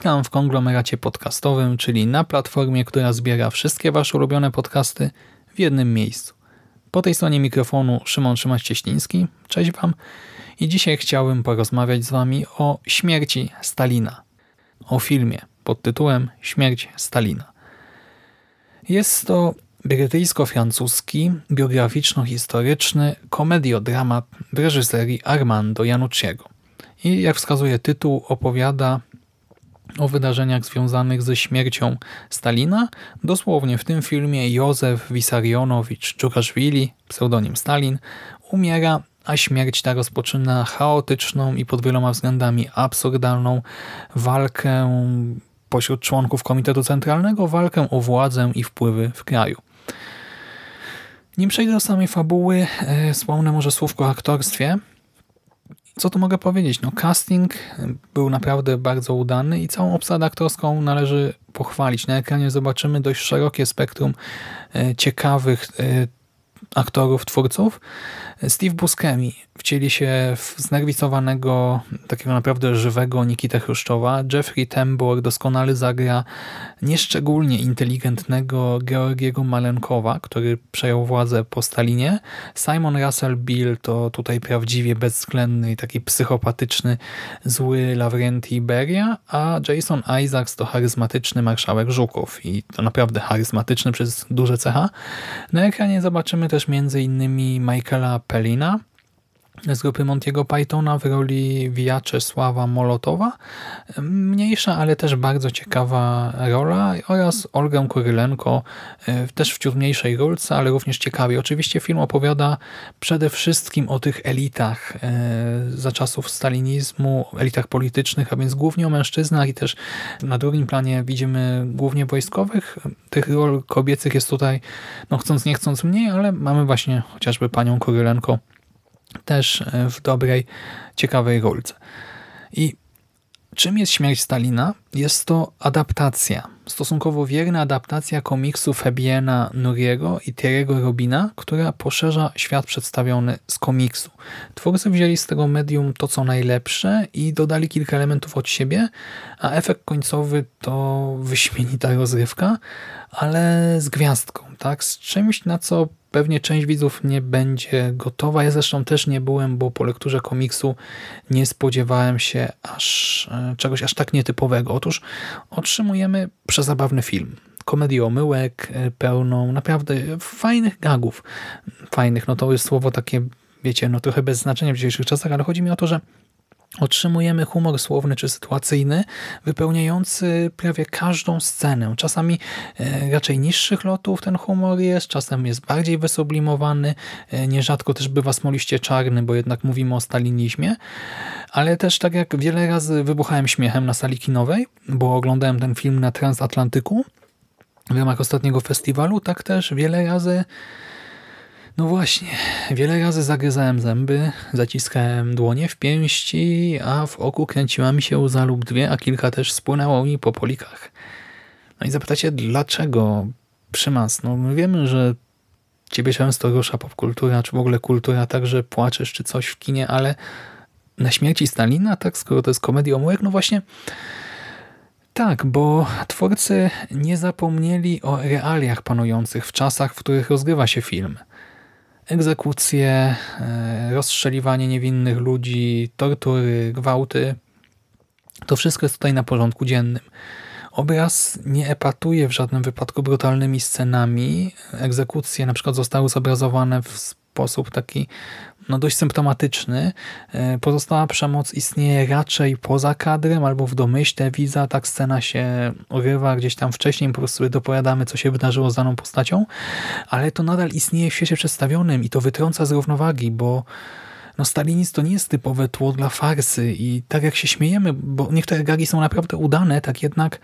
Witam w konglomeracie podcastowym, czyli na platformie, która zbiera wszystkie Wasze ulubione podcasty w jednym miejscu. Po tej stronie mikrofonu Szymon Szymaś-Cieśliński. Cześć Wam. I dzisiaj chciałbym porozmawiać z Wami o śmierci Stalina. O filmie pod tytułem Śmierć Stalina. Jest to brytyjsko-francuski, biograficzno-historyczny komediodramat w reżyserii Armando Janucciego. I jak wskazuje tytuł, opowiada o wydarzeniach związanych ze śmiercią Stalina. Dosłownie w tym filmie Józef Wisarionowicz Dżuraszwili, pseudonim Stalin, umiera, a śmierć ta rozpoczyna chaotyczną i pod wieloma względami absurdalną walkę pośród członków Komitetu Centralnego, walkę o władzę i wpływy w kraju. Nim przejdę do samej fabuły, e, wspomnę może słówko o aktorstwie. Co tu mogę powiedzieć? No, casting był naprawdę bardzo udany i całą obsadę aktorską należy pochwalić. Na ekranie zobaczymy dość szerokie spektrum e, ciekawych e, aktorów, twórców. Steve Buscemi wcieli się w znerwicowanego, takiego naprawdę żywego Nikita Chruszczowa. Jeffrey Tambor doskonale zagra nieszczególnie inteligentnego Georgiego Malenkowa, który przejął władzę po Stalinie. Simon Russell Bill to tutaj prawdziwie bezwzględny i taki psychopatyczny, zły Lavrenti Beria, a Jason Isaacs to charyzmatyczny marszałek Żuków i to naprawdę charyzmatyczny przez duże cecha. Na ekranie zobaczymy też m.in. Michaela Pelina z grupy Montiego Pythona w roli Wiaczesława Molotowa. Mniejsza, ale też bardzo ciekawa rola oraz Olgę Kurylenko e, też w mniejszej rolce, ale również ciekawie. Oczywiście film opowiada przede wszystkim o tych elitach e, za czasów stalinizmu, elitach politycznych, a więc głównie o mężczyznach i też na drugim planie widzimy głównie wojskowych. Tych rol kobiecych jest tutaj, no chcąc nie chcąc mniej, ale mamy właśnie chociażby panią Kurylenko też e, w dobrej, ciekawej rolce. I czym jest śmierć Stalina? Jest to adaptacja, stosunkowo wierna adaptacja komiksu Fabiena Nuriego i Thierry'ego Robina, która poszerza świat przedstawiony z komiksu. Twórcy wzięli z tego medium to, co najlepsze i dodali kilka elementów od siebie, a efekt końcowy to wyśmienita rozrywka, ale z gwiazdką, tak? z czymś, na co pewnie część widzów nie będzie gotowa. Ja zresztą też nie byłem, bo po lekturze komiksu nie spodziewałem się aż e, czegoś aż tak nietypowego. Otóż otrzymujemy przezabawny film. Komedię omyłek, e, pełną naprawdę fajnych gagów. Fajnych, no to jest słowo takie, wiecie, no trochę bez znaczenia w dzisiejszych czasach, ale chodzi mi o to, że otrzymujemy humor słowny czy sytuacyjny, wypełniający prawie każdą scenę. Czasami e, raczej niższych lotów ten humor jest, czasem jest bardziej wysublimowany, e, nierzadko też bywa smoliście czarny, bo jednak mówimy o stalinizmie, ale też tak jak wiele razy wybuchałem śmiechem na sali kinowej, bo oglądałem ten film na Transatlantyku w ramach ostatniego festiwalu, tak też wiele razy no właśnie, wiele razy zagryzałem zęby, zaciskałem dłonie w pięści, a w oku kręciła mi się łza lub dwie, a kilka też spłynęło mi po polikach. No i zapytacie, dlaczego przymas? No my wiemy, że ciebie często rusza popkultura, czy w ogóle kultura, także płaczesz, czy coś w kinie, ale na śmierci Stalina, tak, skoro to jest komedia no właśnie tak, bo twórcy nie zapomnieli o realiach panujących w czasach, w których rozgrywa się film – egzekucje, e, rozstrzeliwanie niewinnych ludzi, tortury, gwałty. To wszystko jest tutaj na porządku dziennym. Obraz nie epatuje w żadnym wypadku brutalnymi scenami. Egzekucje na przykład zostały zobrazowane w sposób taki no dość symptomatyczny. E, pozostała przemoc istnieje raczej poza kadrem albo w domyśle widza. Tak scena się urywa gdzieś tam wcześniej, po prostu dopowiadamy, co się wydarzyło z daną postacią, ale to nadal istnieje w świecie przedstawionym i to wytrąca z równowagi, bo no stalinizm to nie jest typowe tło dla farsy i tak jak się śmiejemy, bo niektóre gagi są naprawdę udane, tak jednak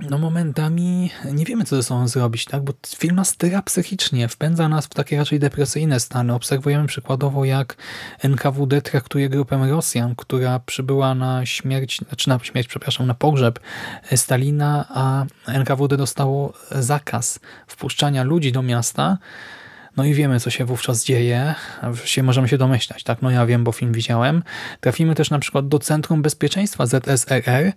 no momentami nie wiemy, co ze sobą zrobić, tak? bo film nas tyra psychicznie, wpędza nas w takie raczej depresyjne stany. Obserwujemy przykładowo, jak NKWD traktuje grupę Rosjan, która przybyła na śmierć, znaczy na śmierć, przepraszam, na pogrzeb Stalina, a NKWD dostało zakaz wpuszczania ludzi do miasta, no i wiemy, co się wówczas dzieje. Się możemy się domyślać, tak? No ja wiem, bo film widziałem. Trafimy też na przykład do Centrum Bezpieczeństwa ZSRR,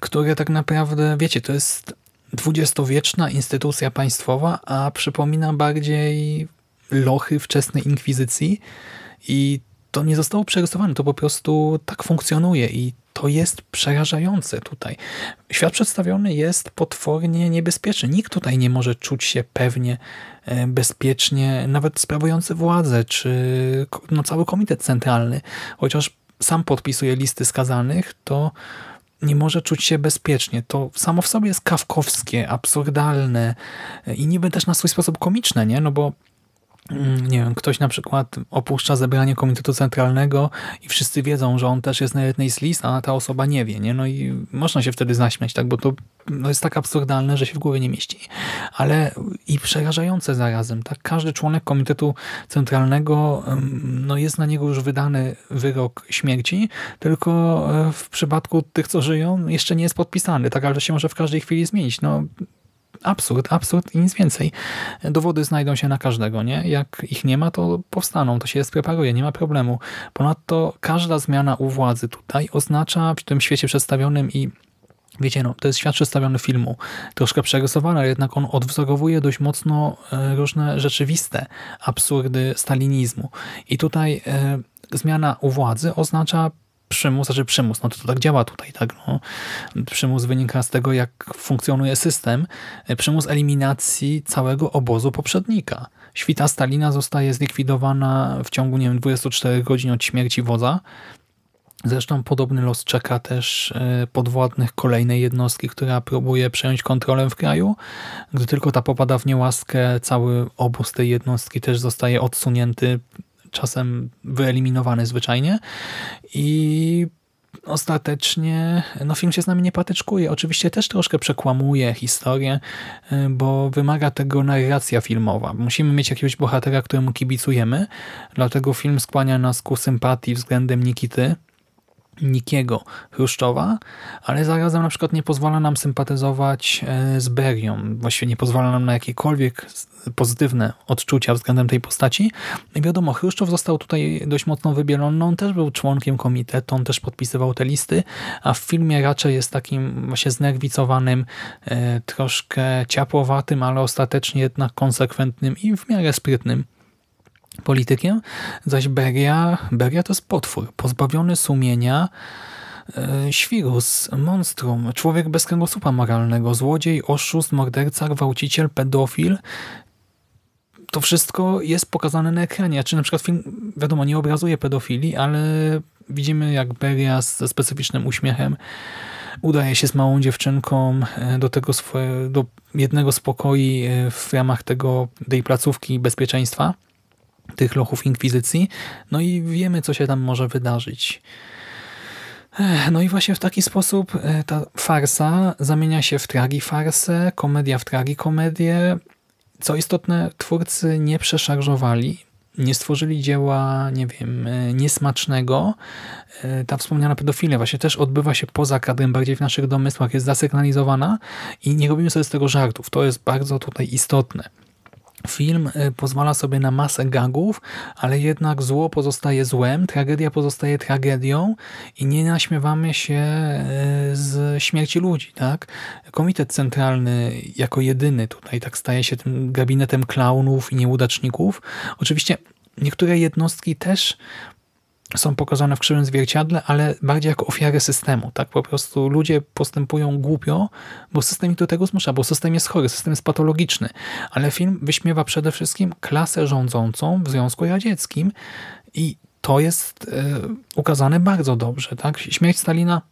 które tak naprawdę, wiecie, to jest dwudziestowieczna instytucja państwowa, a przypomina bardziej lochy wczesnej inkwizycji i to nie zostało przerysowane, to po prostu tak funkcjonuje i to jest przerażające tutaj. Świat przedstawiony jest potwornie niebezpieczny. Nikt tutaj nie może czuć się pewnie, e, bezpiecznie, nawet sprawujący władzę, czy no, cały komitet centralny, chociaż sam podpisuje listy skazanych, to nie może czuć się bezpiecznie. To samo w sobie jest kawkowskie, absurdalne i niby też na swój sposób komiczne, nie? No bo nie wiem, ktoś na przykład opuszcza zebranie Komitetu Centralnego i wszyscy wiedzą, że on też jest na jednej z list, a ta osoba nie wie, nie? No i można się wtedy zaśmiać, tak? Bo to no jest tak absurdalne, że się w głowie nie mieści. Ale i przerażające zarazem, tak? Każdy członek Komitetu Centralnego, no jest na niego już wydany wyrok śmierci, tylko e, w przypadku tych, co żyją, jeszcze nie jest podpisany, tak? Ale się może w każdej chwili zmienić. No absurd, absurd i nic więcej. Dowody znajdą się na każdego, nie? Jak ich nie ma, to powstaną, to się spreparuje, nie ma problemu. Ponadto każda zmiana u władzy tutaj oznacza w tym świecie przedstawionym i Wiecie, no, to jest świat przedstawiony filmu, troszkę przerysowany, ale jednak on odwzorowuje dość mocno e, różne rzeczywiste absurdy stalinizmu. I tutaj e, zmiana u władzy oznacza przymus, znaczy przymus, no to, to tak działa tutaj, tak, no. Przymus wynika z tego, jak funkcjonuje system. Przymus eliminacji całego obozu poprzednika. Świta Stalina zostaje zlikwidowana w ciągu, nie wiem, 24 godzin od śmierci wodza. Zresztą podobny los czeka też e, podwładnych kolejnej jednostki, która próbuje przejąć kontrolę w kraju. Gdy tylko ta popada w niełaskę, cały obóz tej jednostki też zostaje odsunięty czasem wyeliminowany zwyczajnie i ostatecznie no film się z nami nie patyczkuje. Oczywiście też troszkę przekłamuje historię, y, bo wymaga tego narracja filmowa. Musimy mieć jakiegoś bohatera, któremu kibicujemy, dlatego film skłania nas ku sympatii względem Nikity, Nikiego Chruszczowa, ale zarazem na przykład nie pozwala nam sympatyzować e, z Berią. Właściwie nie pozwala nam na jakiekolwiek pozytywne odczucia względem tej postaci. I wiadomo, Chruszczow został tutaj dość mocno wybielony. No, on też był członkiem komitetu, on też podpisywał te listy, a w filmie raczej jest takim właśnie znerwicowanym, e, troszkę ciapłowatym, ale ostatecznie jednak konsekwentnym i w miarę sprytnym politykiem, zaś Beria, Beria to jest potwór, pozbawiony sumienia, e, świrus, monstrum, człowiek bez kręgosłupa moralnego, złodziej, oszust, morderca, gwałciciel, pedofil. To wszystko jest pokazane na ekranie. Czy na przykład film, wiadomo, nie obrazuje pedofilii, ale widzimy jak Beria ze specyficznym uśmiechem udaje się z małą dziewczynką e, do tego swoje, do jednego z pokoi e, w ramach tego, tej placówki bezpieczeństwa tych lochów inkwizycji. No i wiemy, co się tam może wydarzyć. No i właśnie w taki sposób e, ta farsa zamienia się w tragifarsę, komedia w tragikomedię. Co istotne, twórcy nie przeszarżowali, nie stworzyli dzieła, nie wiem, e, niesmacznego. E, ta wspomniana pedofilia właśnie też odbywa się poza kadrem, bardziej w naszych domysłach, jest zasygnalizowana i nie robimy sobie z tego żartów. To jest bardzo tutaj istotne. Film y, pozwala sobie na masę gagów, ale jednak zło pozostaje złem, tragedia pozostaje tragedią i nie naśmiewamy się y, z śmierci ludzi. tak? Komitet Centralny jako jedyny tutaj tak staje się tym gabinetem klaunów i nieudaczników. Oczywiście niektóre jednostki też są pokazane w krzywym zwierciadle, ale bardziej jako ofiary systemu. Tak po prostu ludzie postępują głupio, bo system ich do tego zmusza, bo system jest chory, system jest patologiczny. Ale film wyśmiewa przede wszystkim klasę rządzącą w Związku Radzieckim i to jest y, ukazane bardzo dobrze. Tak? Śmierć Stalina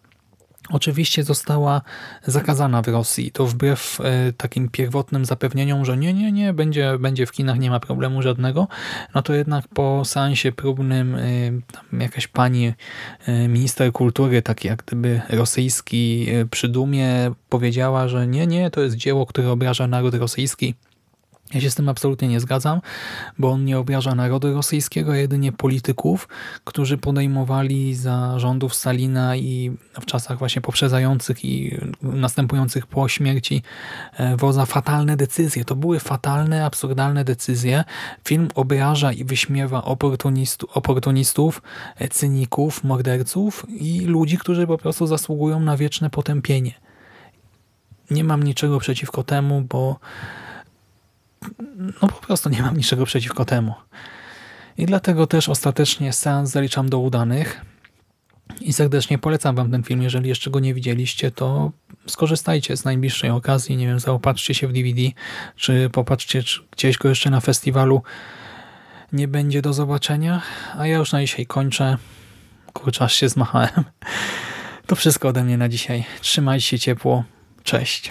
oczywiście została zakazana w Rosji. To wbrew e, takim pierwotnym zapewnieniom, że nie, nie, nie, będzie, będzie w kinach, nie ma problemu żadnego. No to jednak po seansie próbnym e, jakaś pani e, minister kultury, taki jak gdyby rosyjski przy dumie powiedziała, że nie, nie, to jest dzieło, które obraża naród rosyjski. Ja się z tym absolutnie nie zgadzam, bo on nie obraża narodu rosyjskiego, a jedynie polityków, którzy podejmowali za rządów Stalina i w czasach właśnie poprzedzających i następujących po śmierci e, Woza fatalne decyzje. To były fatalne, absurdalne decyzje. Film obraża i wyśmiewa oportunistu, oportunistów, e, cyników, morderców i ludzi, którzy po prostu zasługują na wieczne potępienie. Nie mam niczego przeciwko temu, bo no po prostu nie mam niczego przeciwko temu. I dlatego też ostatecznie seans zaliczam do udanych i serdecznie polecam wam ten film. Jeżeli jeszcze go nie widzieliście, to skorzystajcie z najbliższej okazji. Nie wiem, zaopatrzcie się w DVD, czy popatrzcie, czy gdzieś go jeszcze na festiwalu nie będzie do zobaczenia. A ja już na dzisiaj kończę. Kurczę, aż się zmachałem. To wszystko ode mnie na dzisiaj. Trzymajcie się ciepło. Cześć.